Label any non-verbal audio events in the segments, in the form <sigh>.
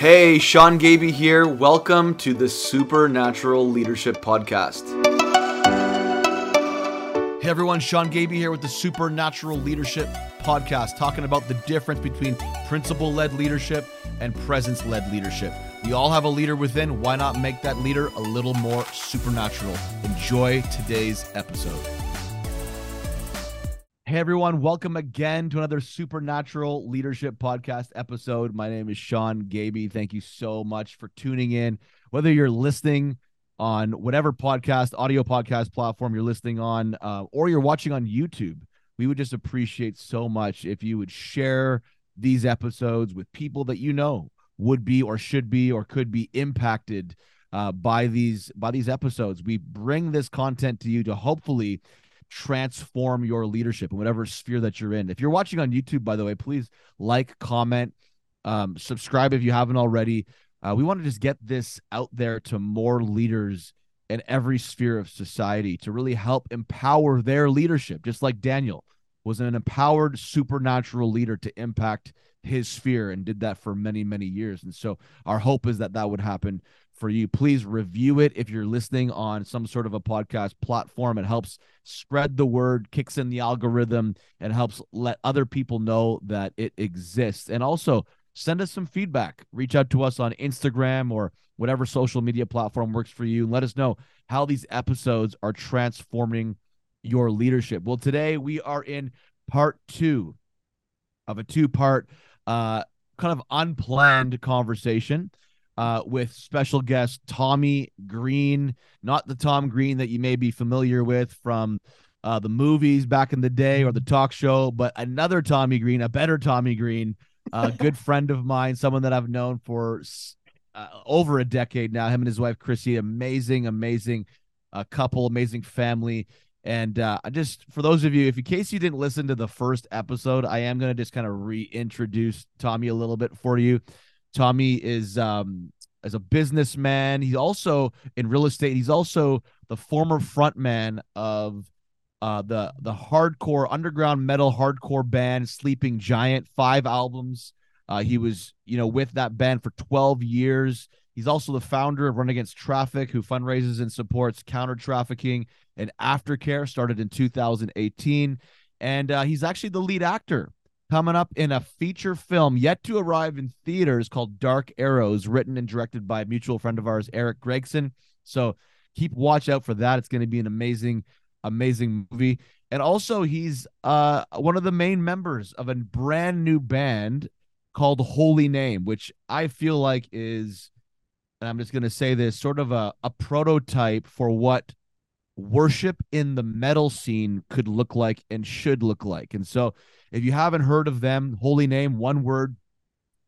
Hey, Sean Gaby here. Welcome to the Supernatural Leadership Podcast. Hey everyone, Sean Gaby here with the Supernatural Leadership Podcast, talking about the difference between principle led leadership and presence led leadership. We all have a leader within. Why not make that leader a little more supernatural? Enjoy today's episode. Hey everyone, welcome again to another Supernatural Leadership Podcast episode. My name is Sean Gaby. Thank you so much for tuning in. Whether you're listening on whatever podcast, audio podcast platform you're listening on, uh, or you're watching on YouTube, we would just appreciate so much if you would share these episodes with people that you know would be or should be or could be impacted uh, by these by these episodes. We bring this content to you to hopefully transform your leadership in whatever sphere that you're in. If you're watching on YouTube, by the way, please like, comment, um, subscribe if you haven't already. Uh, we want to just get this out there to more leaders in every sphere of society to really help empower their leadership, just like Daniel was an empowered supernatural leader to impact his sphere and did that for many, many years. And so our hope is that that would happen for you. Please review it if you're listening on some sort of a podcast platform. It helps spread the word, kicks in the algorithm, and helps let other people know that it exists. And also, send us some feedback. Reach out to us on Instagram or whatever social media platform works for you and let us know how these episodes are transforming your leadership. Well, today we are in part two of a two part, uh, kind of unplanned conversation uh, with special guest Tommy Green, not the Tom Green that you may be familiar with from uh, the movies back in the day or the talk show, but another Tommy Green, a better Tommy Green, a good <laughs> friend of mine, someone that I've known for uh, over a decade now. Him and his wife Chrissy, amazing, amazing uh, couple, amazing family. And uh, I just for those of you, if in case you didn't listen to the first episode, I am going to just kind of reintroduce Tommy a little bit for you. Tommy is um as a businessman. He's also in real estate. He's also the former frontman of uh the the hardcore underground metal hardcore band Sleeping Giant, five albums. Uh, he was, you know, with that band for 12 years. He's also the founder of Run Against Traffic, who fundraises and supports counter trafficking and aftercare, started in 2018. And uh, he's actually the lead actor coming up in a feature film yet to arrive in theaters called Dark Arrows, written and directed by a mutual friend of ours, Eric Gregson. So keep watch out for that. It's going to be an amazing, amazing movie. And also, he's uh, one of the main members of a brand new band called Holy Name, which I feel like is, and I'm just going to say this, sort of a, a prototype for what worship in the metal scene could look like and should look like. And so, if you haven't heard of them, Holy Name, one word,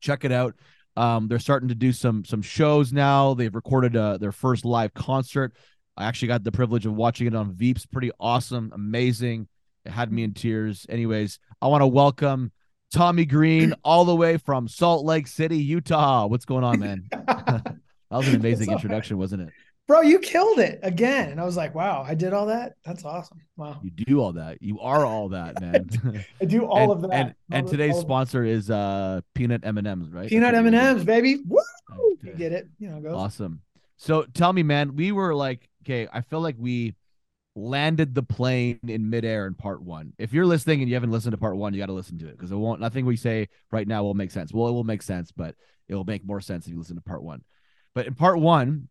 check it out. Um, they're starting to do some some shows now. They've recorded uh, their first live concert. I actually got the privilege of watching it on Veeps. Pretty awesome, amazing. It had me in tears. Anyways, I want to welcome Tommy Green <clears throat> all the way from Salt Lake City, Utah. What's going on, man? <laughs> that was an amazing introduction, wasn't it? Bro, you killed it again. And I was like, wow, I did all that. That's awesome. Wow. You do all that. You are all that, man. <laughs> I do all and, of that. And, and today's sponsor is uh peanut M&Ms, right? Peanut M&Ms, baby. Woo! Okay. You get it. You know, goes. Awesome. So tell me, man, we were like, okay, I feel like we landed the plane in midair in part one. If you're listening and you haven't listened to part one, you got to listen to it because it won't. Nothing we say right now will make sense. Well, it will make sense, but it will make more sense if you listen to part one. But in part one,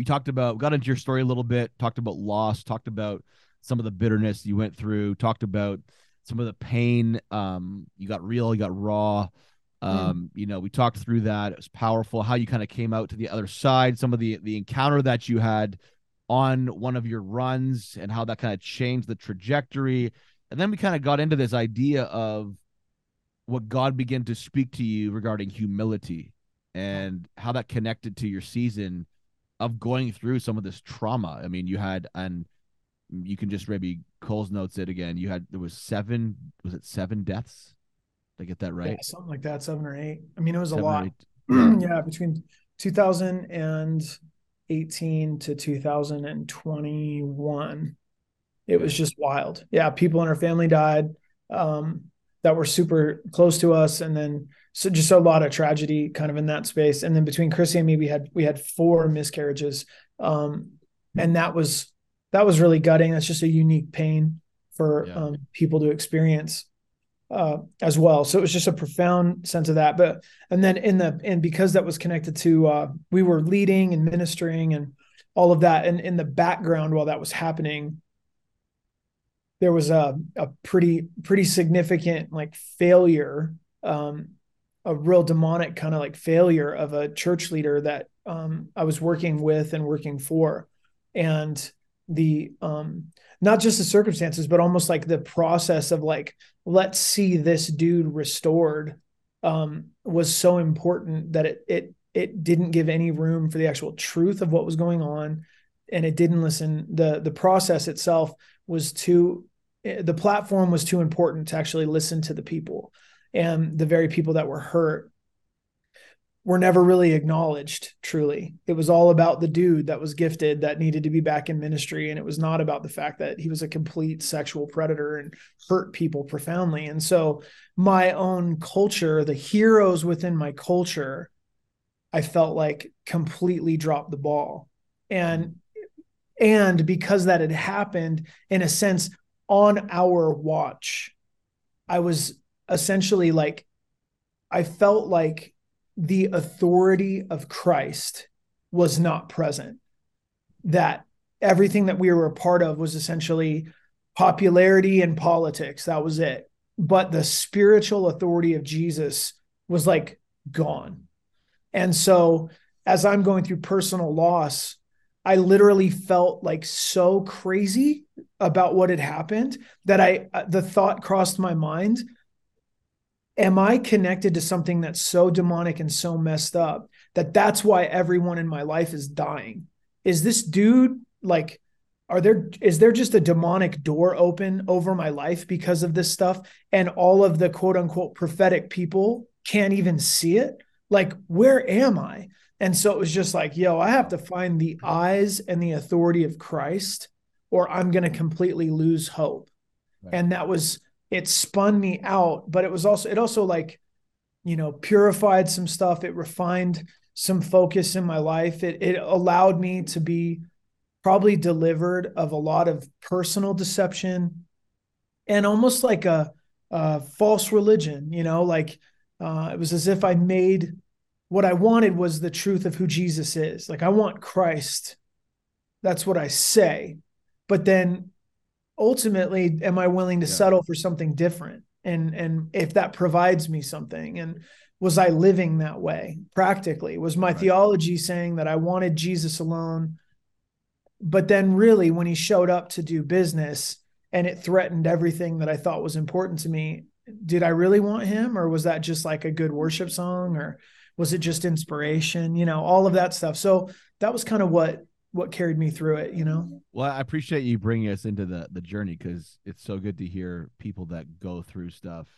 we talked about got into your story a little bit talked about loss talked about some of the bitterness you went through talked about some of the pain um you got real you got raw. Um you know we talked through that. It was powerful how you kind of came out to the other side some of the the encounter that you had on one of your runs and how that kind of changed the trajectory. And then we kind of got into this idea of what god began to speak to you regarding humility and how that connected to your season of going through some of this trauma. I mean, you had and you can just maybe Coles Notes it again. You had there was seven was it seven deaths? Did I get that right? Yeah, something like that, seven or eight. I mean, it was seven a lot. <clears throat> Yeah. between 2018 to 2021. It was just wild. Yeah, people in our family died um, that were super close to us, and then so just a lot of tragedy kind of in that space. And then between Chrissy and me, we had we had four miscarriages. Um, and that was that was really gutting. That's just a unique pain for yeah. um, people to experience uh, as well. So it was just a profound sense of that. But and then in the and because that was connected to uh, we were leading and ministering and all of that, and in the background while that was happening, there was a a pretty pretty significant like failure, um, a real demonic kind of like failure of a church leader that um, I was working with and working for, and the um not just the circumstances but almost like the process of like let's see this dude restored um was so important that it it it didn't give any room for the actual truth of what was going on. And it didn't listen. The the process itself was too eh, the platform was too important to actually listen to the people and the very people that were hurt were never really acknowledged truly. It was all about the dude that was gifted that needed to be back in ministry. And it was not about the fact that he was a complete sexual predator and hurt people profoundly. And so, my own culture, the heroes within my culture, I felt like completely dropped the ball. And and because that had happened in a sense on our watch, I was essentially like I felt like the authority of Christ was not present. That everything that we were a part of was essentially popularity and politics. That was it. But the spiritual authority of Jesus was like gone. And so as I'm going through personal loss, I literally felt like so crazy about what had happened that I uh, the thought crossed my mind am I connected to something that's so demonic and so messed up that that's why everyone in my life is dying? Is this dude like, are there, is there just a demonic door open over my life because of this stuff? And all of the quote unquote prophetic people can't even see it? Like, where am I? And so it was just like, yo, I have to find the eyes and the authority of Christ, or I'm going to completely lose hope. Right. And that was, it spun me out, but it was also it also like, you know, purified some stuff. It refined some focus in my life. It it allowed me to be probably delivered of a lot of personal deception and almost like a, a false religion, you know, like uh, it was as if I made what I wanted was the truth of who Jesus is. Like I want Christ. That's what I say. But then ultimately am i willing to yeah. settle for something different? And and if that provides me something and was i living that way practically? Was my right. theology saying that i wanted jesus alone? But then really when he showed up to do business and it threatened everything that i thought was important to me did i really want him? Or was that just like a good worship song? Or was it just inspiration? You know all of that stuff. So that was kind of what what carried me through it you know? Well i appreciate you bringing us into the the journey because it's so good to hear people that go through stuff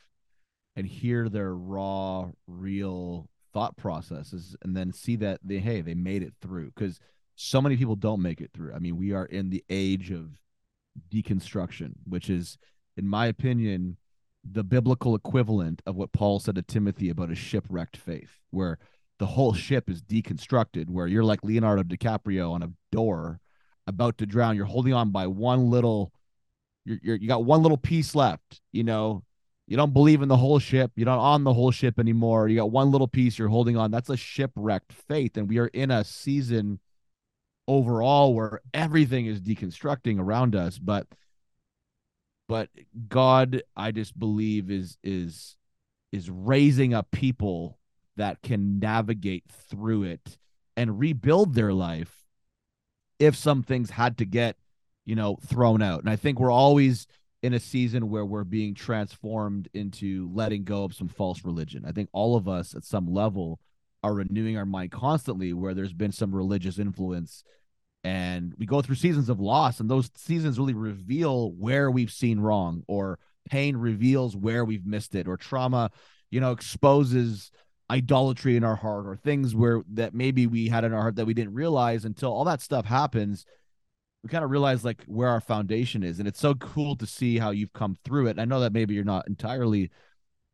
and hear their raw real thought processes and then see that they hey they made it through because so many people don't make it through. I mean we are in the age of deconstruction which is in my opinion the biblical equivalent of what paul said to timothy about a shipwrecked faith where the whole ship is deconstructed where you're like Leonardo DiCaprio on a door about to drown. You're holding on by one little, you're, you're, you got one little piece left. You know, you don't believe in the whole ship. You're not on the whole ship anymore. You got one little piece you're holding on. That's a shipwrecked faith. And we are in a season overall where everything is deconstructing around us. But, but God, I just believe is, is, is raising up people that can navigate through it and rebuild their life if some things had to get, you know, thrown out. And I think we're always in a season where we're being transformed into letting go of some false religion. I think all of us at some level are renewing our mind constantly where there's been some religious influence and we go through seasons of loss and those seasons really reveal where we've seen wrong or pain reveals where we've missed it or trauma you know exposes idolatry in our heart or things where that maybe we had in our heart that we didn't realize until all that stuff happens we kind of realize like where our foundation is and it's so cool to see how you've come through it i know that maybe you're not entirely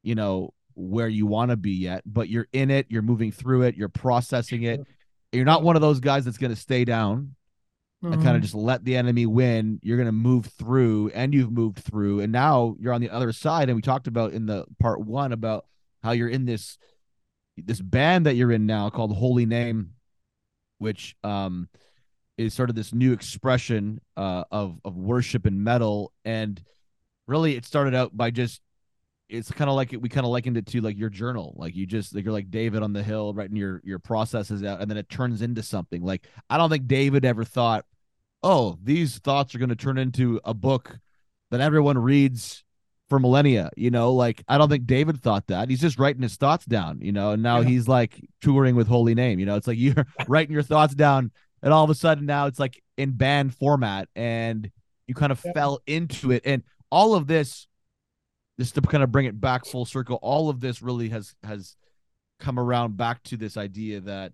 you know where you want to be yet, but you're in it, you're moving through it, you're processing it. You're not one of those guys that's going to stay down mm-hmm. and kind of just let the enemy win. You're going to move through and you've moved through and now you're on the other side and we talked about in the part 1 about how you're in this this band that you're in now called Holy Name which um is sort of this new expression uh, of of worship and metal. And really it started out by just it's kind of like we kind of likened it to like your journal. Like you just like you're like david on the hill writing your your processes out and then it turns into something. Like i don't think david ever thought oh these thoughts are going to turn into a book that everyone reads for millennia you know like i don't think david thought that he's just writing his thoughts down you know and now yeah. he's like touring with holy name you know it's like <laughs> you're <laughs> writing your thoughts down and all of a sudden now it's like in band format and you kind of yeah. fell into it and all of this just to kind of bring it back full circle all of this really has has come around back to this idea that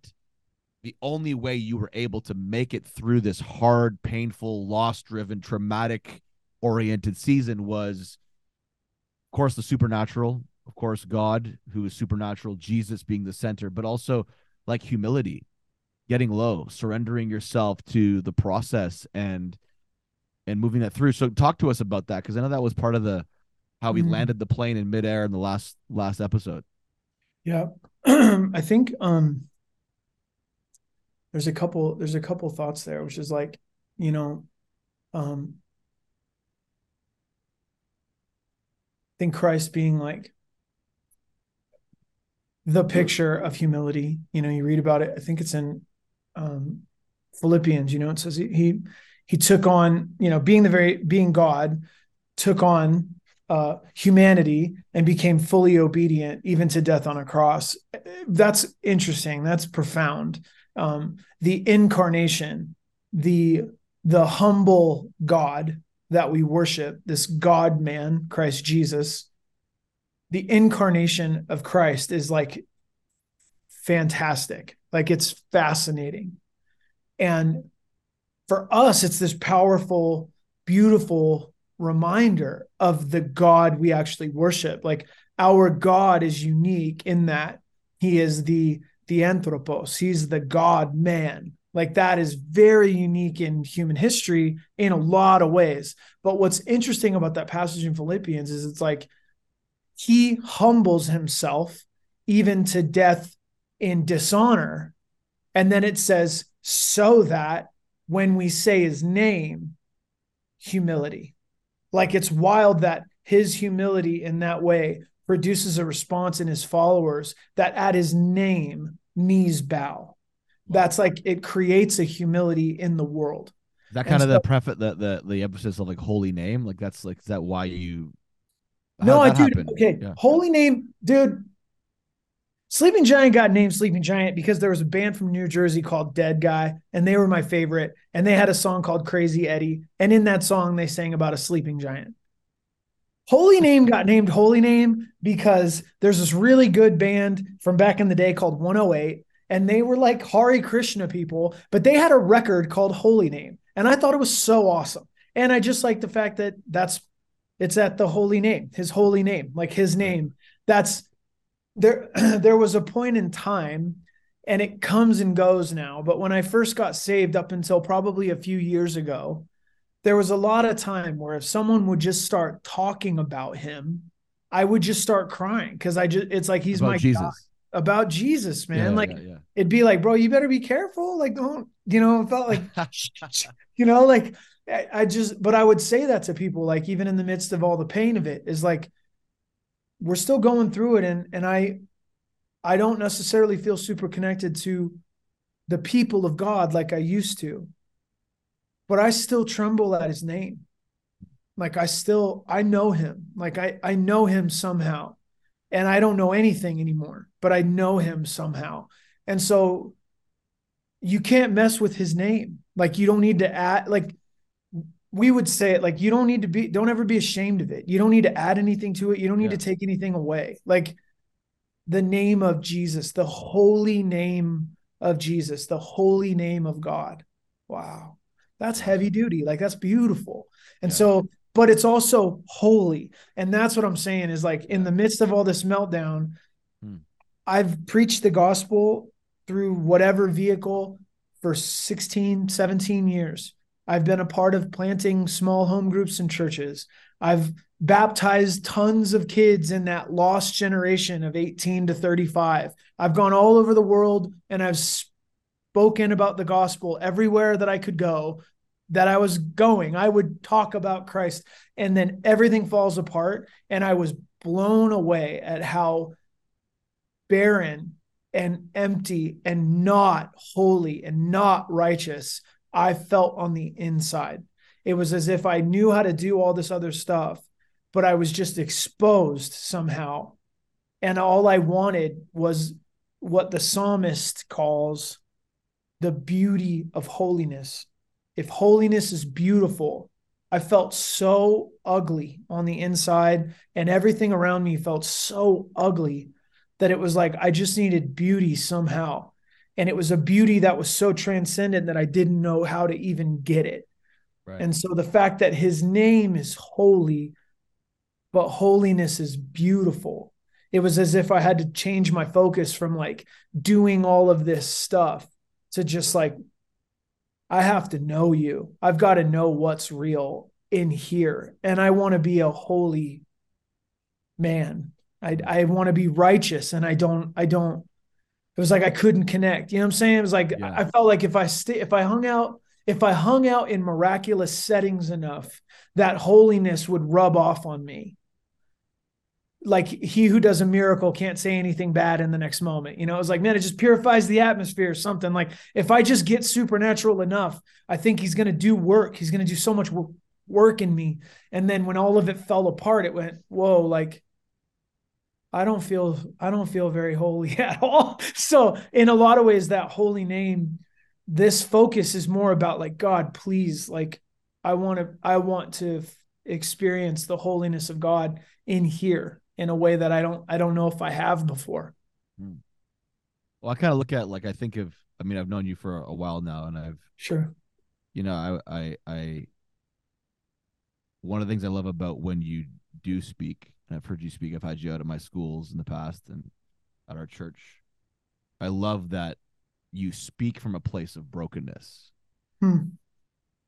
the only way you were able to make it through this hard painful loss driven traumatic oriented season was course the supernatural of course god who is supernatural jesus being the center but also like humility getting low surrendering yourself to the process and and moving that through so talk to us about that because i know that was part of the how we mm. landed the plane in midair in the last last episode. Yeah, <clears throat> I think um, there's a couple there's a couple thoughts there, which is like, you know, um, I think Christ being like the picture of humility. You know, you read about it. I think it's in um, Philippians. You know, it says he, he he took on you know being the very being God took on uh, humanity and became fully obedient, even to death on a cross. That's interesting. That's profound. Um, the incarnation, the the humble God that we worship, this God man, Christ Jesus, the incarnation of Christ is like fantastic. Like it's fascinating. And for us, it's this powerful, beautiful reminder of the God we actually worship. Like our God is unique in that he is the the anthropos, he's the God man. Like that is very unique in human history in a lot of ways. But what's interesting about that passage in Philippians is it's like he humbles himself even to death in dishonor. And then it says, so that when we say his name, humility. Like it's wild that his humility in that way produces a response in his followers that at his name knees bow. That's like it creates a humility in the world. Is that kind and of so, the preface the, the the emphasis of like holy name? Like that's like is that why you No, I do. Okay. Yeah. Holy name, dude. Sleeping Giant got named Sleeping Giant because there was a band from New Jersey called Dead Guy, and they were my favorite. And they had a song called Crazy Eddie. And in that song, they sang about a sleeping giant. Holy Name got named Holy Name because there's this really good band from back in the day called 108. And they were like Hare Krishna people, but they had a record called Holy Name. And I thought it was so awesome. And I just like the fact that that's it's at the holy name, his holy name, like his name. That's there <clears throat> there was a point in time and it comes and goes now but when i first got saved up until probably a few years ago there was a lot of time where if someone would just start talking about him i would just start crying because i just it's like he's about my jesus God. About jesus man yeah, like yeah, yeah. it'd be like bro you better be careful like don't you know it felt like <laughs> <laughs> you know like I, I just but i would say that to people like even in the midst of all the pain of it is like we're still going through it and and I I don't necessarily feel super connected to the people of God like I used to. But I still tremble at his name. Like I still I know him. Like I I know him somehow. And I don't know anything anymore, but I know him somehow. And so you can't mess with his name. Like you don't need to add like we would say it like you don't need to be don't ever be ashamed of it you don't need to add anything to it you don't need yeah. to take anything away like the name of jesus the holy name of jesus the holy name of god wow that's heavy duty like that's beautiful and yeah. so but it's also holy. And that's what I'm saying is like in the midst of all this meltdown. I've preached the gospel through whatever vehicle for 16, 17 years. I've been a part of planting small home groups and churches. I've baptized tons of kids in that lost generation of 18 to 35. I've gone all over the world and I've spoken about the gospel everywhere that I could go that I was going. I would talk about Christ and then everything falls apart. And I was blown away at how barren and empty and not holy and not righteous I felt on the inside. It was as if I knew how to do all this other stuff, but I was just exposed somehow. And all I wanted was what the psalmist calls the beauty of holiness. If holiness is beautiful, I felt so ugly on the inside, and everything around me felt so ugly that it was like I just needed beauty somehow. And it was a beauty that was so transcendent that I didn't know how to even get it. Right. And so the fact that his name is holy, but holiness is beautiful. It was as if I had to change my focus from like doing all of this stuff to just like, I have to know you. I've got to know what's real in here. And I want to be a holy man. I, I want to be righteous and I don't, I don't, it was like I couldn't connect. You know what I'm saying? It was like yeah. I felt like if I stay, if I hung out if I hung out in miraculous settings enough, that holiness would rub off on me. Like he who does a miracle can't say anything bad in the next moment. You know, it was like, man, it just purifies the atmosphere or something. Like if I just get supernatural enough, I think he's going to do work. He's going to do so much work in me. And then when all of it fell apart, it went, whoa, like I don't feel I don't feel very holy <laughs> at all. So in a lot of ways, that holy name this focus is more about like god please like i want to i want to experience the holiness of god in here in a way that i don't i don't know if i have before hmm. well i kind of look at like i think of i mean i've known you for a while now and i've sure you know i i i one of the things i love about when you do speak and i've heard you speak i've had you out at my schools in the past and at our church i love that you speak from a place of brokenness. Hmm.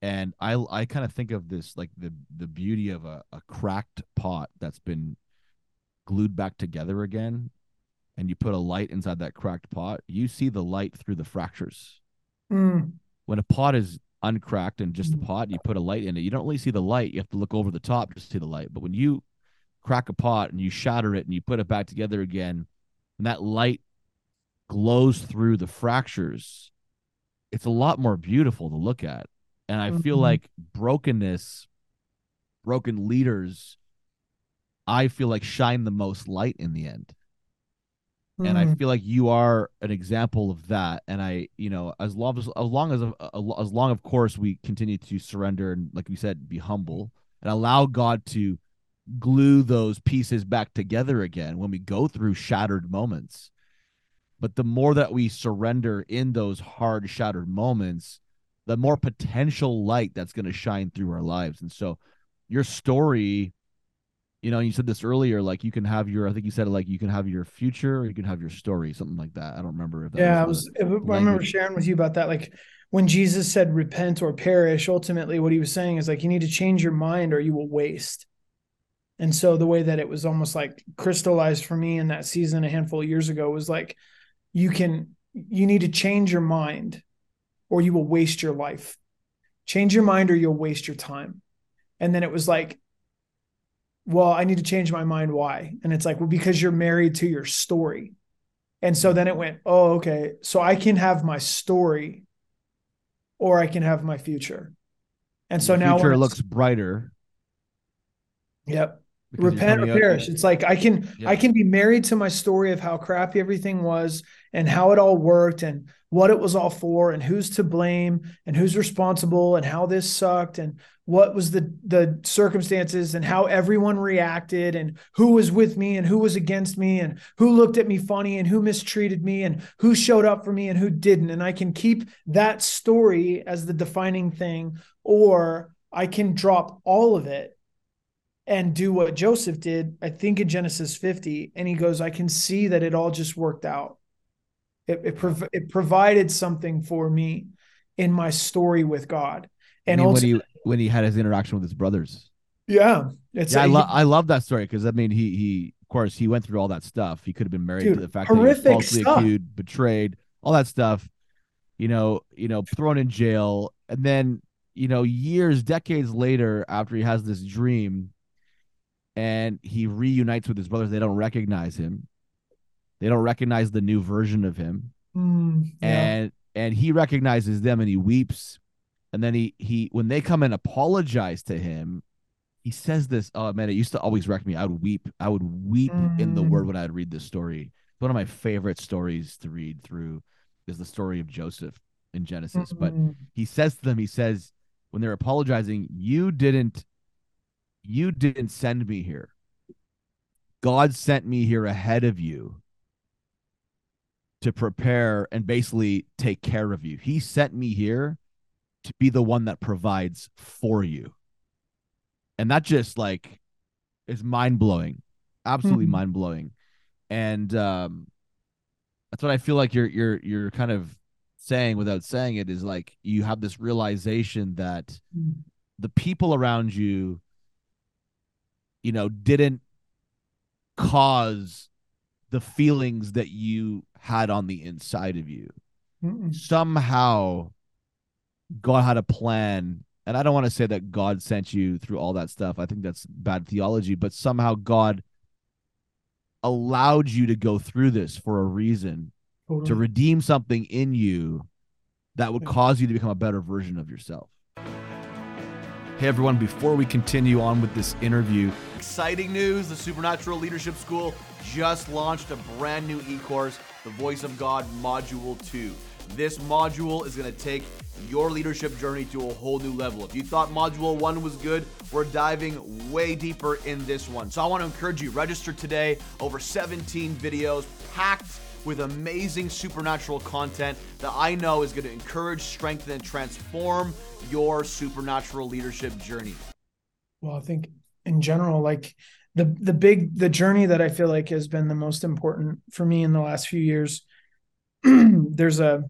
And I I kind of think of this like the the beauty of a, a cracked pot that's been glued back together again and you put a light inside that cracked pot, you see the light through the fractures. Mm. When a pot is uncracked and just a hmm. pot, you put a light in it, you don't really see the light. You have to look over the top to see the light. But when you crack a pot and you shatter it and you put it back together again, and that light glows through the fractures, it's a lot more beautiful to look at. And I mm-hmm. feel like brokenness, broken leaders, I feel like shine the most light in the end. Mm-hmm. And I mm. feel like you are an example of that. And I, you know, as long as, as long as, as long, of course, we continue to surrender and, like we said, be humble and allow God to glue those pieces back together again when we go through shattered moments but the more that we surrender in those hard, shattered moments, the more potential light that's going to shine through our lives. And so, your story, you know, you said this earlier, like you can have your, I think you said it like you can have your future, or you can have your story, something like that. I don't remember if that yeah, was I was. I remember sharing with you about that, like when Jesus said repent or perish, ultimately what he was saying is like you need to change your mind or you will waste. And so the way that it was almost like crystallized for me in that season a handful of years ago was like you can you need to change your mind or you will waste your life. Change your mind or you'll waste your time. And then it was like well i need to change my mind why? And it's like well because you're married to your story. And so then it went oh okay so i can have my story or i can have my future. And so now future looks brighter. Yep repent or perish. It's like I can yeah. I can be married to my story of how crappy everything was and how it all worked and what it was all for and who's to blame and who's responsible and how this sucked and what was the the circumstances and how everyone reacted and who was with me and who was against me and who looked at me funny and who mistreated me and who showed up for me and who didn't and I can keep that story as the defining thing or I can drop all of it and do what Joseph did, I think in Genesis 50. And he goes, I can see that it all just worked out. It, it, prov- it provided something for me in my story with God. And I mean, also, when he when he had his interaction with his brothers. yeah, it's Yeah, I, lo- I love that story because I mean he he of course he went through all that stuff. He could have been married Dude, to the fact that he horrific was falsely stuff. accused, betrayed, all that stuff. You know, you know, thrown in jail, and then you know, years, decades later, after he has this dream, and he reunites with his brothers, they don't recognize him. They don't recognize the new version of him. Mm, yeah. and and he recognizes them and he weeps. And then he he when they come and apologize to him he says this oh man it used to always wreck me. I would weep. I would weep in the Mm. word when i'd read this story. One of my favorite stories to read through is the story of joseph in genesis. But Mm, he says to them he says when they're apologizing you didn't you didn't send me here. God sent me here ahead of you to prepare and basically take care of you. He sent me here to be the one that provides for you. And that just like is mind-blowing. Absolutely Mhm. mind-blowing. And um that's what i feel like you're you're you're kind of saying without saying it is like you have this realization that mm, the people around you you know didn't cause the feelings that you had on the inside of you mm, somehow god had a plan and i don't want to say that god sent you through all that stuff i think that's bad theology but somehow god allowed you to go through this for a reason to redeem something in you that would Yeah. cause you to become a better version of yourself. Hey everyone, before we continue on with this interview, Exciting news the Supernatural Leadership School just launched a brand new e course, the Voice of God Module 2. This module is going to take your leadership journey to a whole new level. If you thought Module 1 was good, we're diving way deeper in this one. So I want to encourage you, register today. Over 17 videos packed with amazing supernatural content that I know is going to encourage, strengthen, and transform your supernatural leadership journey. Well, I think in general, like the the big the journey that I feel like has been the most important for me in the last few years. <clears throat> there's a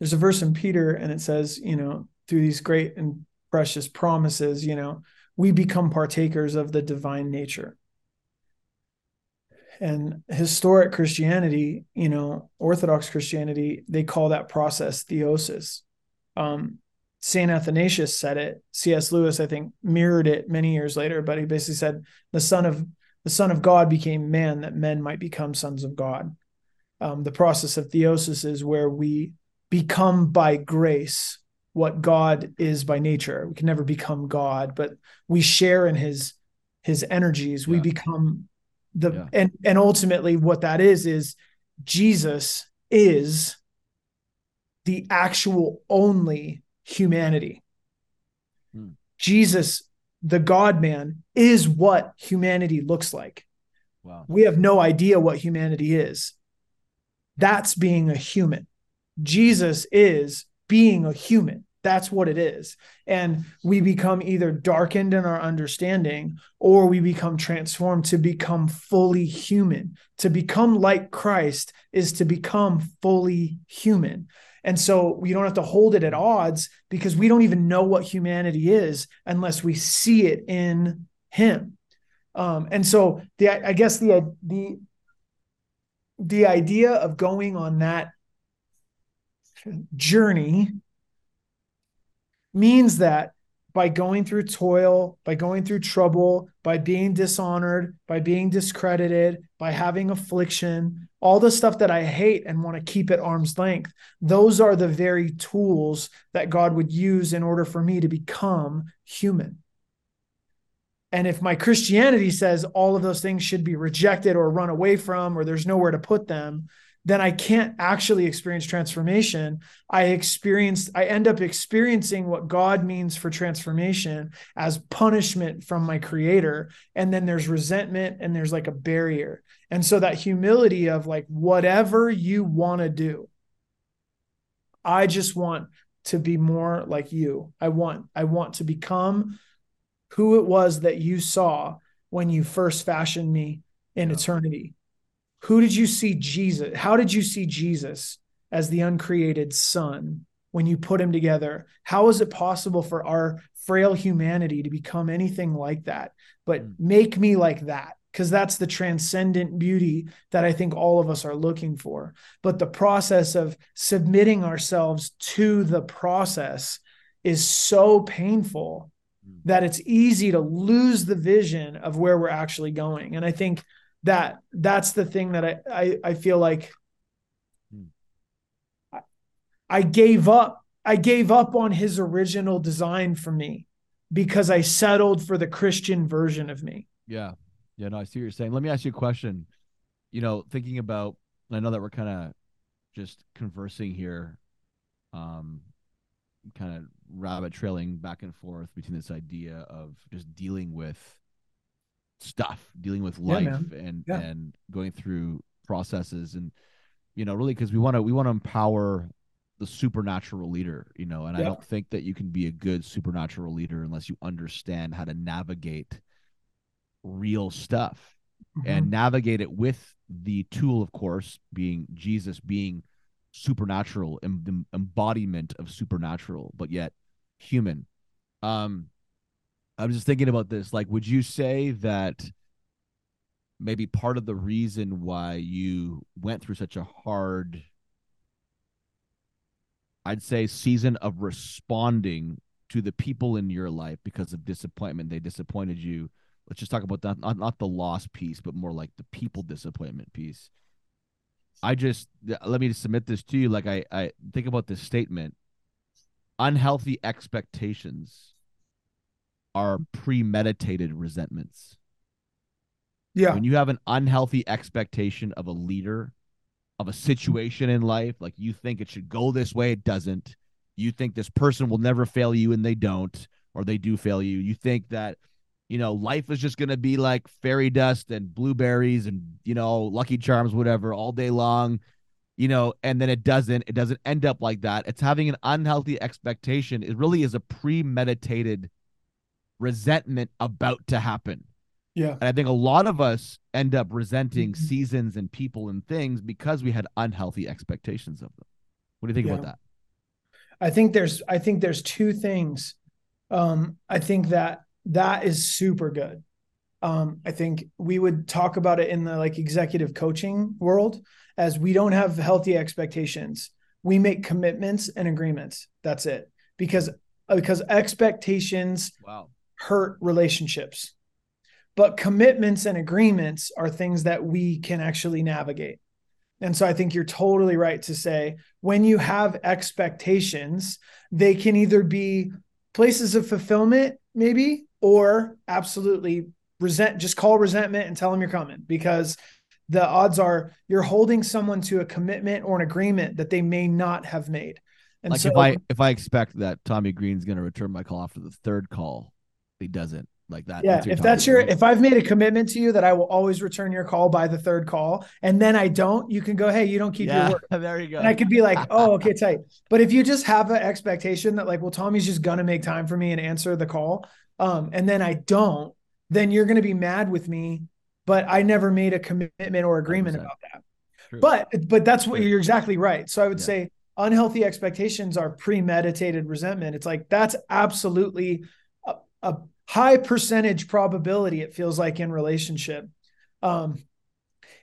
there's a verse in Peter, and it says, you know, through these great and precious promises, you know, we become partakers of the divine nature. And historic Christianity, you know, Orthodox Christianity, they call that process theosis. Um, St. Athanasius said it. C.S. Lewis, I think, mirrored it many years later, but he basically said the Son of the Son of God became man that men might become sons of God. Um, the process of theosis is where we become by grace what God is by nature. We can never become God, but we share in his his energies. We become the Yeah. and and ultimately what that is is Jesus is the actual only humanity. Hmm. Jesus, the God man, is what humanity looks like. wow. We have no idea what humanity is. That's being a human. Jesus is being a human. That's what it is. And we become either darkened in our understanding or we become transformed to become fully human. To become like Christ is to become fully human. And so we don't have to hold it at odds because we don't even know what humanity is unless we see it in him. Um, and so the I guess the the the idea of going on that journey means that by going through toil, by going through trouble, by being dishonored, by being discredited, by having affliction, all the stuff that I hate and want to keep at arm's length, those are the very tools that God would use in order for me to become human. And if my Christianity says all of those things should be rejected or run away from, or there's nowhere to put them, then I can't actually experience transformation. I experience, I end up experiencing what God means for transformation as punishment from my creator. And then there's resentment and there's like a barrier. And so that humility of like, whatever you want to do, I just want to be more like you. I want, I want to become who it was that you saw when you first fashioned me in yeah. eternity. Who did you see Jesus? How did you see Jesus as the uncreated Son when you put him together? How is it possible for our frail humanity to become anything like that? But mm. make me like that because that's the transcendent beauty that I think all of us are looking for. But the process of submitting ourselves to the process is so painful hmm. that it's easy to lose the vision of where we're actually going. And I think that that's the thing that I I, I feel like. I, I gave up. I gave up on his original design for me because I settled for the Christian version of me. Yeah. Yeah, no, I see what you're saying. Let me ask you a question. You know, thinking about, I know that we're kind of just conversing here, um, kind of rabbit trailing back and forth between this idea of just dealing with stuff, dealing with life, yeah, and yeah. and going through processes, and you know, really because we want to we want to empower the supernatural leader, you know, and yeah. I don't think that you can be a good supernatural leader unless you understand how to navigate real stuff mm-hmm. and navigate it with the tool, of course, being Jesus being supernatural, em- embodiment of supernatural, but yet human. Um, I'm just thinking about this. Like, would you say that maybe part of the reason why you went through such a hard, I'd say, season of responding to the people in your life because of disappointment, they disappointed you let's just talk about that not, not the loss piece but more like the people disappointment piece i just let me submit this to you like i i think about this statement unhealthy expectations are premeditated resentments yeah when you have an unhealthy expectation of a leader of a situation in life like you think it should go this way it doesn't you think this person will never fail you and they don't or they do fail you you think that you know, life is just going to be like fairy dust and blueberries and, you know, lucky charms, whatever, all day long, you know, and then it doesn't, it doesn't end up like that. It's having an unhealthy expectation. It really is a premeditated resentment about to happen. Yeah. And I think a lot of us end up resenting mm-hmm. seasons and people and things because we had unhealthy expectations of them. What do you think yeah. about that? I think there's I think there's two things. Um, I think that that is super good. Um, I think we would talk about it in the like executive coaching world as we don't have healthy expectations. We make commitments and agreements. That's it. Because because expectations wow. Hurt relationships. But commitments and agreements are things that we can actually navigate. And so I think you're totally right to say when you have expectations, they can either be places of fulfillment, maybe, or absolutely resent just call resentment and tell them you're coming because the odds are you're holding someone to a commitment or an agreement that they may not have made. And like so, if I if I expect that Tommy Green's going to return my call after the third call, doesn't like that. Yeah, if that's your if I've made a commitment to you that I will always return your call by the third call, and then I don't, you can go, hey, you don't keep yeah, your word. <laughs> There you go. And I could be like, <laughs> oh, okay, tight. But if you just have an expectation that like, well, Tommy's just gonna make time for me and answer the call, um, and then I don't, then you're going to be mad with me. But I never made a commitment or agreement 100%. about that. True. But but that's what you're exactly right. So I would yeah. say unhealthy expectations are premeditated resentment. It's like that's absolutely a, high percentage probability. It feels like in relationship. Um,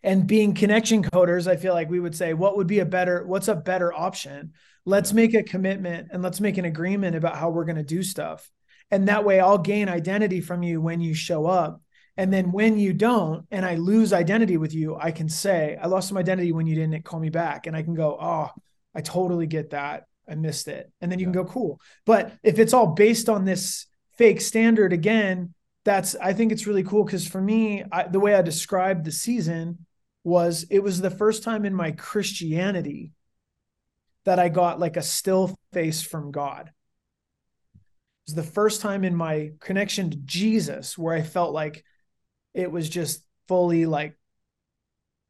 and being connection coders, I feel like we would say, what would be a better, what's a better option? Let's make a commitment and let's make an agreement about how we're going to do stuff. And that way I'll gain identity from you when you show up. And then when you don't, and I lose identity with you, I can say, I lost some identity when you didn't call me back. And I can go, oh, I totally get that. I missed it. And then you yeah. can go, cool. But if it's all based on this fake standard again, that's, I think it's really cool. Cause for me, I, the way I described the season was it was the first time in my Christianity that I got like a still face from God it was the first time in my connection to Jesus where I felt like it was just fully like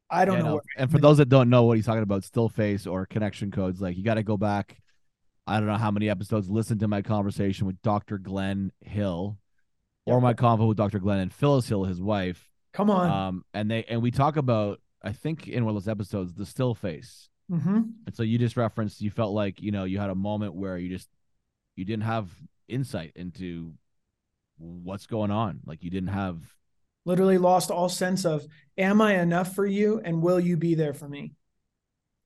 I don't yeah, know. No. And for those that don't know what he's talking about, still face or connection codes, like you got to go back. I don't know how many episodes. Listen to my conversation with Dr. Glenn Hill, or my convo with Dr. Glenn and Phyllis Hill, his wife. Come on. Um, and they and we talk about I think in one of those episodes the still face. mm-hmm. And so you just referenced you felt like you know you had a moment where you just you didn't have insight into what's going on. Like you didn't have Literally lost all sense of, am I enough for you and will you be there for me?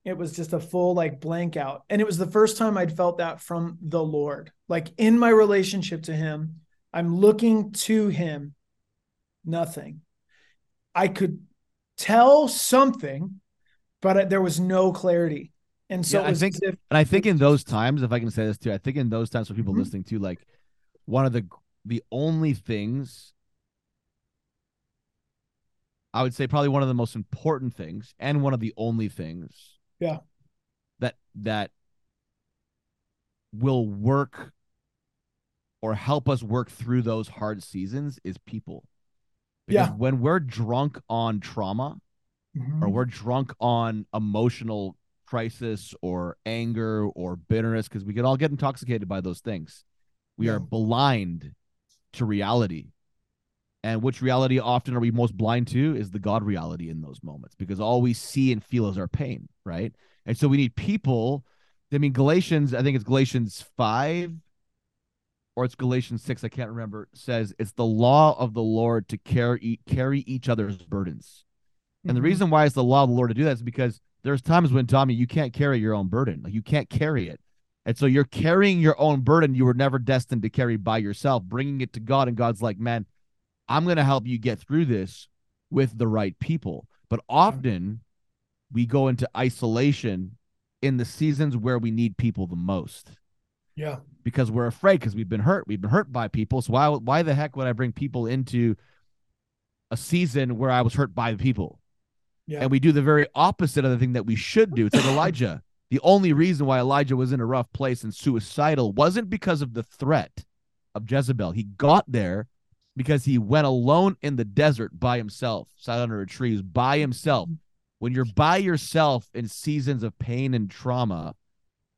It was just a full like blank out. And it was the first time I'd felt that from the Lord. Like in my relationship to Him, I'm looking to Him, nothing. I could tell something, but there was no clarity. And so Yeah, I think- if, And I think in those times, if I can say this too, I think in those times for people Mhm. listening to, like one of the the only things I would say probably one of the most important things and one of the only things Yeah. that that will work or help us work through those hard seasons is people. Because Yeah. when we're drunk on trauma, Mhm. or we're drunk on emotional crisis or anger or bitterness because we can all get intoxicated by those things. We Yeah. are blind to reality. And which reality often are we most blind to is the God reality in those moments because all we see and feel is our pain, right? And so we need people. I mean, Galatians, I think it's Galatians 5 or it's Galatians 6, I can't remember, says it's the law of the Lord to carry carry each other's burdens. And the Mhm. reason why it's the law of the Lord to do that is because there's times when Tommy, you can't carry your own burden. Like you can't carry it. And so you're carrying your own burden you were never destined to carry by yourself, bringing it to God. And God's like, man, I'm going to help you get through this with the right people. But often we go into isolation in the seasons where we need people the most yeah. because we're afraid because we've been hurt. We've been hurt by people. So why why the heck would I bring people into a season where I was hurt by the people? Yeah. And we do the very opposite of the thing that we should do. It's like Elijah. The only reason why Elijah was in a rough place and suicidal wasn't because of the threat of Jezebel. He got there because he went alone in the desert by himself, sat under a tree, was by himself. When you're by yourself in seasons of pain and trauma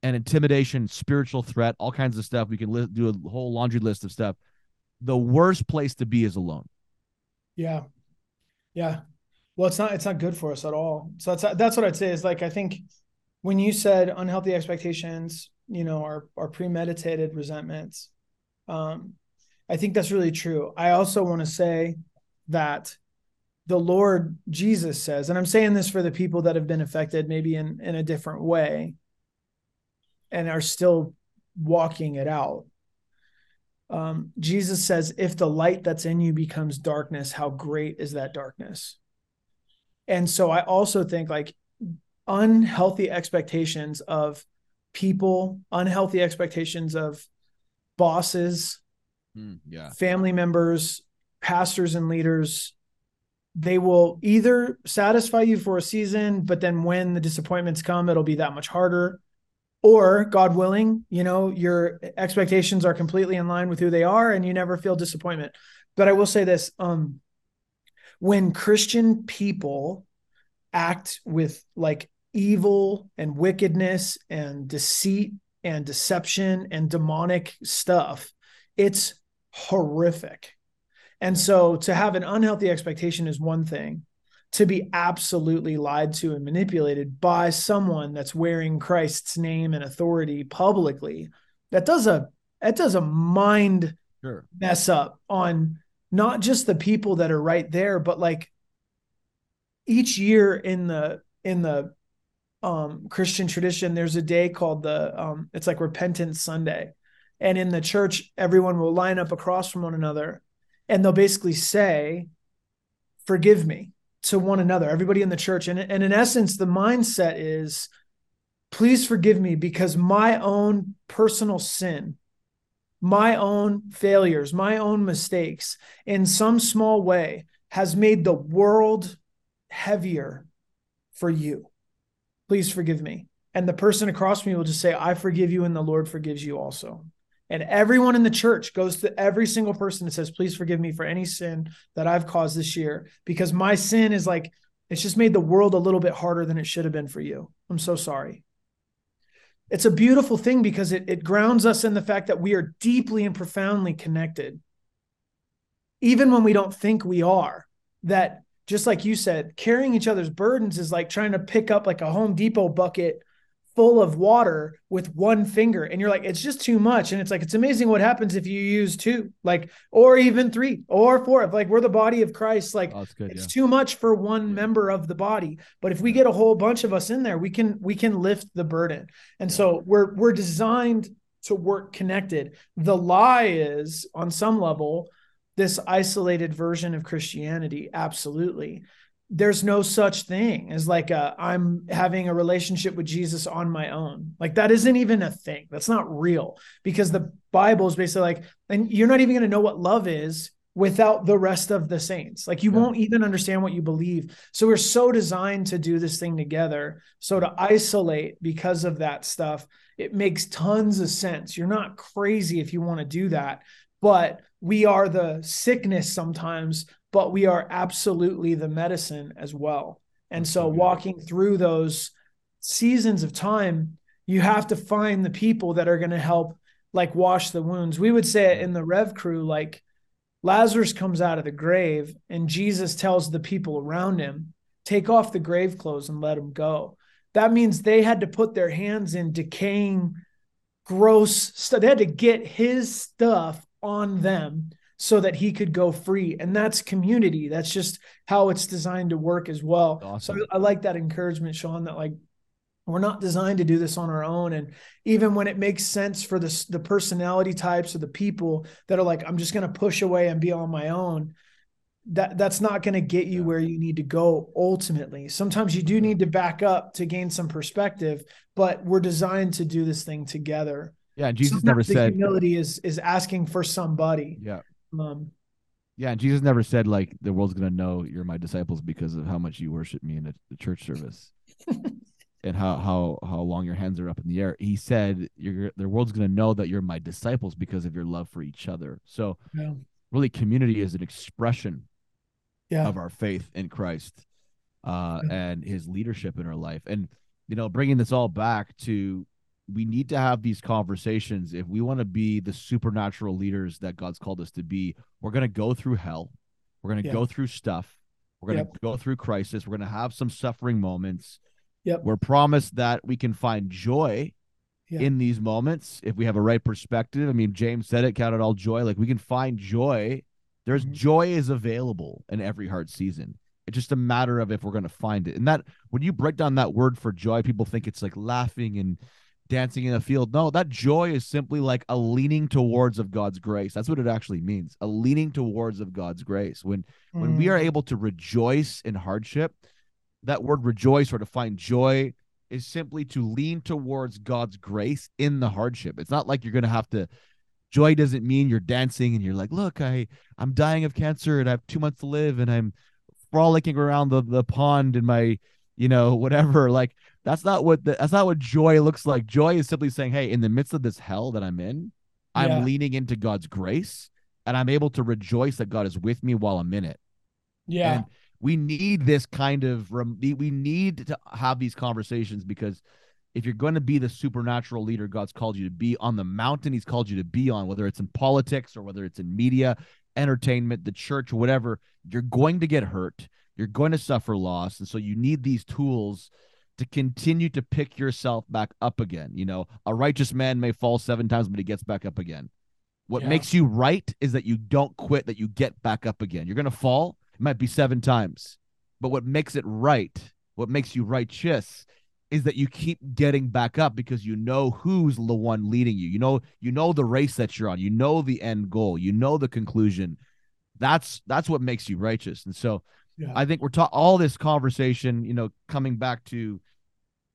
and intimidation, spiritual threat, all kinds of stuff, we can li- do a whole laundry list of stuff. The worst place to be is alone. Yeah. Yeah. Well, it's not it's not good for us at all. So that's that's what I'd say is like I think when you said unhealthy expectations, you know, are are premeditated resentments. Um I think that's really true. I also want to say that the Lord Jesus says, and I'm saying this for the people that have been affected maybe in in a different way and are still walking it out. Um, Jesus says, if the light that's in you becomes darkness, how great is that darkness? And so I also think like unhealthy expectations of people, unhealthy expectations of bosses, yeah. family members, pastors, and leaders, they will either satisfy you for a season, but then when the disappointments come, it'll be that much harder. Or, God willing, you know, your expectations are completely in line with who they are and you never feel disappointment. But I will say this um, when Christian people act with like evil and wickedness and deceit and deception and demonic stuff, it's horrific. And so to have an unhealthy expectation is one thing. To be absolutely lied to and manipulated by someone that's wearing Christ's name and authority publicly, that does a that does a mind Sure. mess up on not just the people that are right there, but like each year in the in the um Christian tradition, there's a day called the um it's like Repentance Sunday. And in the church, everyone will line up across from one another and they'll basically say, Forgive me to one another, everybody in the church. And, and in essence, the mindset is, Please forgive me because my own personal sin, my own failures, my own mistakes in some small way has made the world heavier for you. Please forgive me. And the person across me will just say, I forgive you, and the Lord forgives you also. And everyone in the church goes to every single person and says, Please forgive me for any sin that I've caused this year because my sin is like, it's just made the world a little bit harder than it should have been for you. I'm so sorry. It's a beautiful thing because it, it grounds us in the fact that we are deeply and profoundly connected. even when we don't think we are, that just like you said, carrying each other's burdens is like trying to pick up like a Home Depot bucket full of water with one finger and you're like it's just too much and it's like it's amazing what happens if you use two like or even three or four if like we're the body of christ like oh, good, it's yeah. too much for one yeah. member of the body but if we get a whole bunch of us in there we can we can lift the burden and yeah. so we're we're designed to work connected the lie is on some level this isolated version of christianity absolutely there's no such thing as like i I'm having a relationship with Jesus on my own. Like that isn't even a thing. That's not real because the Bible is basically like, and you're not even going to know what love is without the rest of the saints. Like you yeah. won't even understand what you believe. So we're so designed to do this thing together. So to isolate because of that stuff, it makes tons of sense. You're not crazy if you want to do that, but we are the sickness sometimes but we are absolutely the medicine as well. And so, walking through those seasons of time, you have to find the people that are going to help, like, wash the wounds. We would say it in the Rev crew, like, Lazarus comes out of the grave, and Jesus tells the people around him, Take off the grave clothes and let him go. That means they had to put their hands in decaying, gross stuff. They had to get his stuff on them so that he could go free. And that's community. That's just how it's designed to work as well. Awesome. So I, like that encouragement, Sean, that like we're not designed to do this on our own. And even when it makes sense for the, the personality types or the people that are like, I'm just going to push away and be on my own, that that's not going to get you yeah. where you need to go ultimately. Sometimes you do mm-hmm. need to back up to gain some perspective, but we're designed to do this thing together. Yeah, Jesus Sometimes never said humility is is asking for somebody. Yeah. Um, yeah, and Jesus never said like the world's gonna know you're my disciples because of how much you worship me in the, the church service, <laughs> and how how how long your hands are up in the air. He said you're the world's gonna know that you're my disciples because of your love for each other. So, yeah. really, community is an expression yeah. of our faith in Christ uh, yeah. and His leadership in our life. And you know, bringing this all back to we need to have these conversations if we want to be the supernatural leaders that God's called us to be. We're going to go through hell. We're going to yeah. go through stuff. We're going to yep. go through crisis. We're going to have some suffering moments. Yep. We're promised that we can find joy yep. in these moments if we have a right perspective. I mean, James said it, count it all joy. Like we can find joy. There's mm-hmm. joy is available in every hard season. It's just a matter of if we're going to find it. And that when you break down that word for joy, people think it's like laughing and dancing in a field. No, that joy is simply like a leaning towards of God's grace. That's what it actually means. A leaning towards of God's grace. When mm. when we are mm. able to rejoice in hardship, that word rejoice or to find joy is simply to lean towards God's grace in the hardship. It's not like you're going to have to joy doesn't mean you're dancing and you're like, "Look, I I'm dying of cancer and I have 2 months to live and I'm frolicking around the the pond in my, you know, whatever." <laughs> Like that's not what the, that's not what joy looks like. Joy is simply saying, "Hey, in the midst of this hell that I'm in, I'm yeah. leaning into God's grace, and I'm able to rejoice that God is with me while I'm in it." Yeah. And we need this kind of we need to have these conversations because if you're going to be the supernatural leader God's called you to be on the mountain He's called you to be on, whether it's in politics or whether it's in media, entertainment, the church, whatever, you're going to get hurt. You're going to suffer loss, and so you need these tools to continue to pick yourself back up again. You know, a righteous man may fall seven times, but he gets back up again. What yeah. makes you right is that you don't quit, that you get back up again. You're going to fall, it might be seven times, but what makes it right, what makes you righteous is that you keep getting back up because you know who's the one leading you. You know, you know the race that you're on. You know the end goal. You know the conclusion. That's that's what makes you righteous. And so yeah. I think we're taught all this conversation, you know, coming back to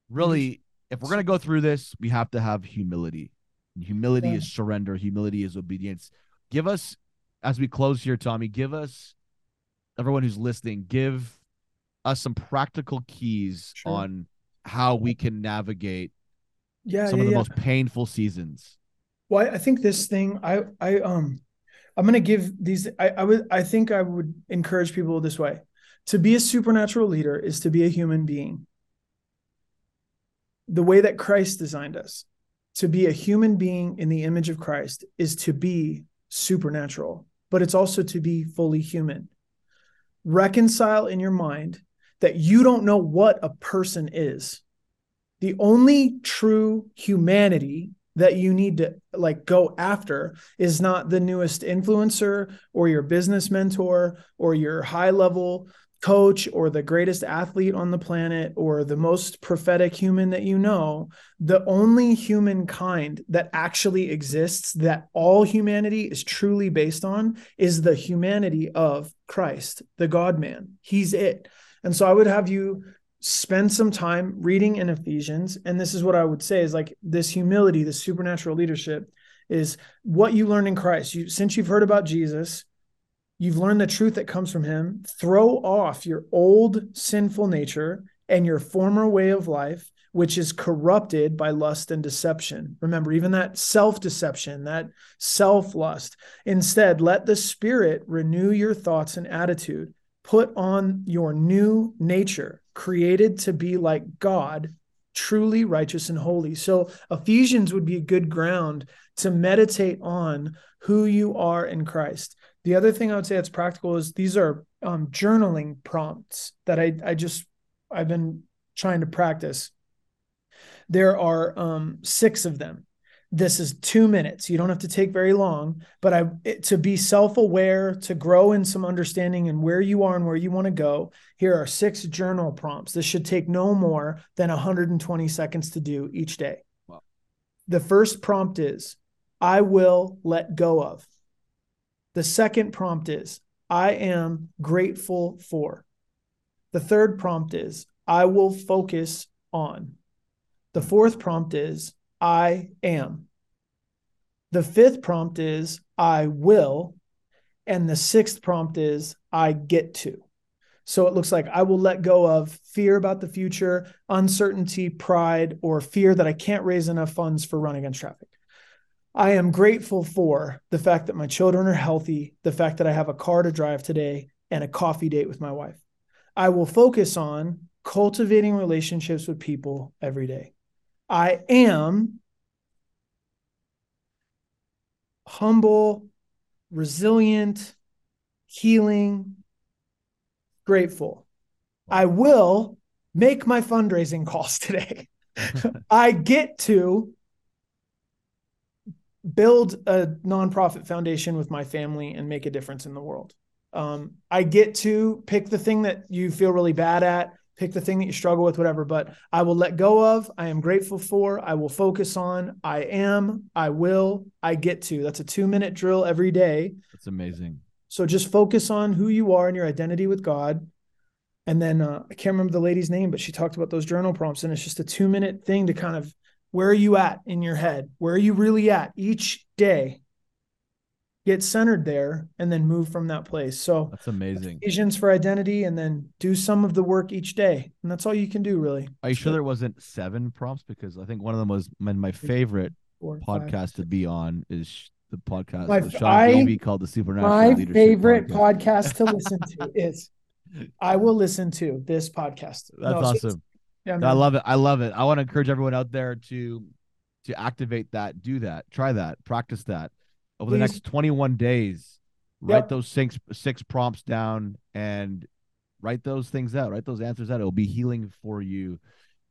really, if we're going to go through this, we have to have humility. Humility yeah. is surrender, humility is obedience. Give us, as we close here, Tommy, give us, everyone who's listening, give us some practical keys sure. on how we can navigate yeah, some yeah, of the yeah. most painful seasons. Well, I think this thing, I, I, um, I'm gonna give these. I, I would, I think I would encourage people this way: to be a supernatural leader is to be a human being the way that Christ designed us to be a human being in the image of Christ is to be supernatural. but it's also to be fully human. Reconcile in your mind that you don't know what a person is. The only true humanity that you need to like go after is not the newest influencer or your business mentor or your high level coach or the greatest athlete on the planet or the most prophetic human that you know, the only humankind that actually exists that all humanity is truly based on is the humanity of Christ, the God man. He's it. And so I would have you spend some time reading in Ephesians. And this is what I would say is like this humility, this supernatural leadership is what you learn in Christ. You since you've heard about Jesus, You've learned the truth that comes from him. Throw off your old sinful nature and your former way of life, which is corrupted by lust and deception. Remember, even that self deception, that self lust. Instead, let the Spirit renew your thoughts and attitude. Put on your new nature, created to be like God, truly righteous and holy. So, Ephesians would be a good ground to meditate on who you are in Christ. The other thing I would say that's practical is these are um, journaling prompts that I, I just I've been trying to practice. There are um, six of them. This is two minutes. You don't have to take very long, but I it, to be self-aware, to grow in some understanding and where you are and where you want to go. Here are six journal prompts. This should take no more than 120 seconds to do each day. Wow. The first prompt is, "I will let go of." The second prompt is, I am grateful for. The third prompt is, I will focus on. The fourth prompt is, I am. The fifth prompt is, I will. And the sixth prompt is, I get to. So it looks like I will let go of fear about the future, uncertainty, pride, or fear that I can't raise enough funds for run against traffic. I am grateful for the fact that my children are healthy, the fact that I have a car to drive today, and a coffee date with my wife. I will focus on cultivating relationships with people every day. I am humble, resilient, healing, grateful. I will make my fundraising <laughs> calls today. <laughs> I get to build a nonprofit foundation with my family and make a difference in the world. Um, I get to pick the thing that you feel really bad at, pick the thing that you struggle with, whatever, but I will let go of, I am grateful for, I will focus on, I am, I will, I get to. That's a two minute drill every day. That's amazing. So just focus on who you are and your identity with God. And then uh, I can't remember the lady's name, but she talked about those journal prompts, and it's just a two minute thing to kind of where are you at in your head? Where are you really at each day? Get centered there and then move from that place. So that's amazing. Ephesians for identity and then do some of the work each day. And that's all you can do, really. Are you sure there wasn't seven prompts? Because I think one of them was my favorite Four, podcast five, to be on is the podcast my, with Sean I, called the Supernatural My Leadership favorite podcast. podcast to listen to <laughs> is I will listen to this podcast. That's no, awesome. Yeah, I love it. I love it. I want to encourage everyone out there to to activate that, do that, try that, practice that over Please. the next 21 days. Write yep. those six six prompts down and write those things out. Write those answers out. It'll be healing for you,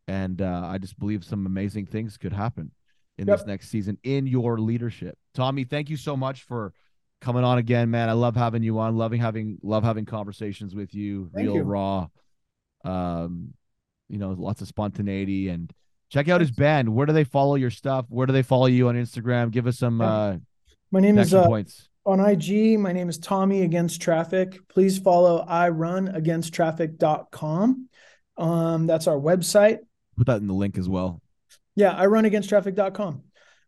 and uh, I just believe some amazing things could happen in yep. this next season in your leadership. Tommy, thank you so much for coming on again, man. I love having you on. Loving having love having conversations with you. Thank real you. raw. Um, you know, lots of spontaneity and check out his band. Where do they follow your stuff? Where do they follow you on Instagram? Give us some uh my name is uh, points. on IG. My name is Tommy Against Traffic. Please follow I run against traffic.com. Um, that's our website. Put that in the link as well. Yeah, I run against traffic.com.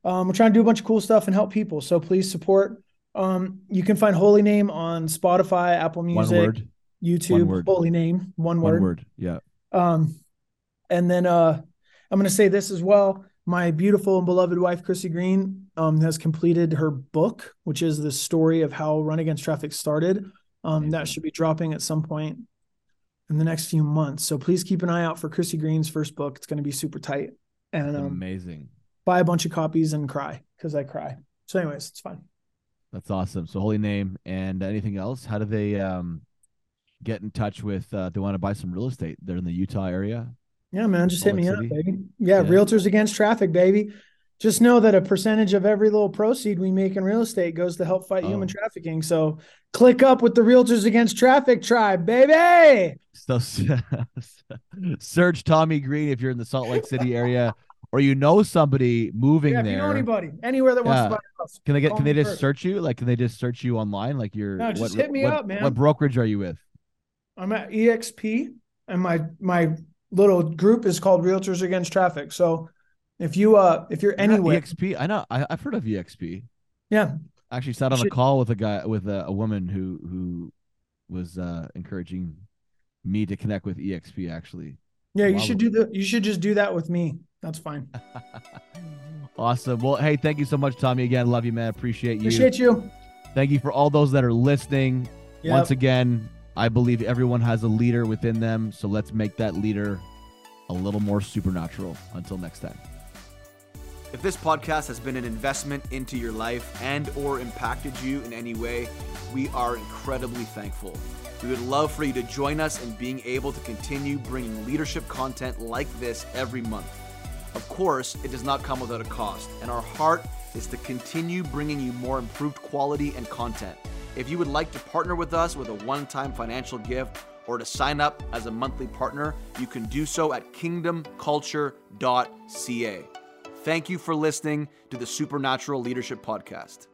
Um, we're trying to do a bunch of cool stuff and help people. So please support. Um, you can find HolyName on Spotify, Apple Music, YouTube. HolyName, one word. One word. Yeah. Um, and then uh, I'm going to say this as well. My beautiful and beloved wife, Chrissy Green, um, has completed her book, which is the story of how Run Against Traffic started. Um, that should be dropping at some point in the next few months. So please keep an eye out for Chrissy Green's first book. It's going to be super tight. And um, amazing. Buy a bunch of copies and cry because I cry. So, anyways, it's fine. That's awesome. So HolyName and anything else? How do they um get in touch with uh they want to buy some real estate? They're in the Utah area. Yeah, man, just hit me City? up, baby. Yeah, yeah, realtors against traffic, baby. Just know that a percentage of every little proceed we make in real estate goes to help fight oh. human trafficking. So click up with the Realtors Against Traffic tribe, baby. <laughs> So search Tommy Green if you're in the Salt Lake City area or you know somebody moving yeah, if there. You know anybody anywhere that wants yeah. to buy a house. Can they get? Can they just first. search you? Like, can they just search you online? Like, you're. No, just what, hit me what, up, man. What brokerage are you with? I'm at EXP, and my my little group is called Realtors Against Traffic. So, if you uh if you're anywhere, EXP, I know I, have heard of EXP. Yeah, I actually sat on a call with a guy with a, a woman who who was uh encouraging me to connect with EXP. Actually, yeah, you should do the. You should just do that with me. That's fine. <laughs> awesome. Well, hey, thank you so much, Tommy. Again, love you, man. Appreciate you. Appreciate you. Thank you for all those that are listening. Yep. Once again, I believe everyone has a leader within them. So let's make that leader a little more supernatural. Until next time. If this podcast has been an investment into your life and or impacted you in any way, we are incredibly thankful. We would love for you to join us in being able to continue bringing leadership content like this every month. Of course, it does not come without a cost, and our heart is to continue bringing you more improved quality and content. If you would like to partner with us with a one time financial gift or to sign up as a monthly partner, you can do so at kingdomculture.ca. Thank you for listening to the Supernatural Leadership Podcast.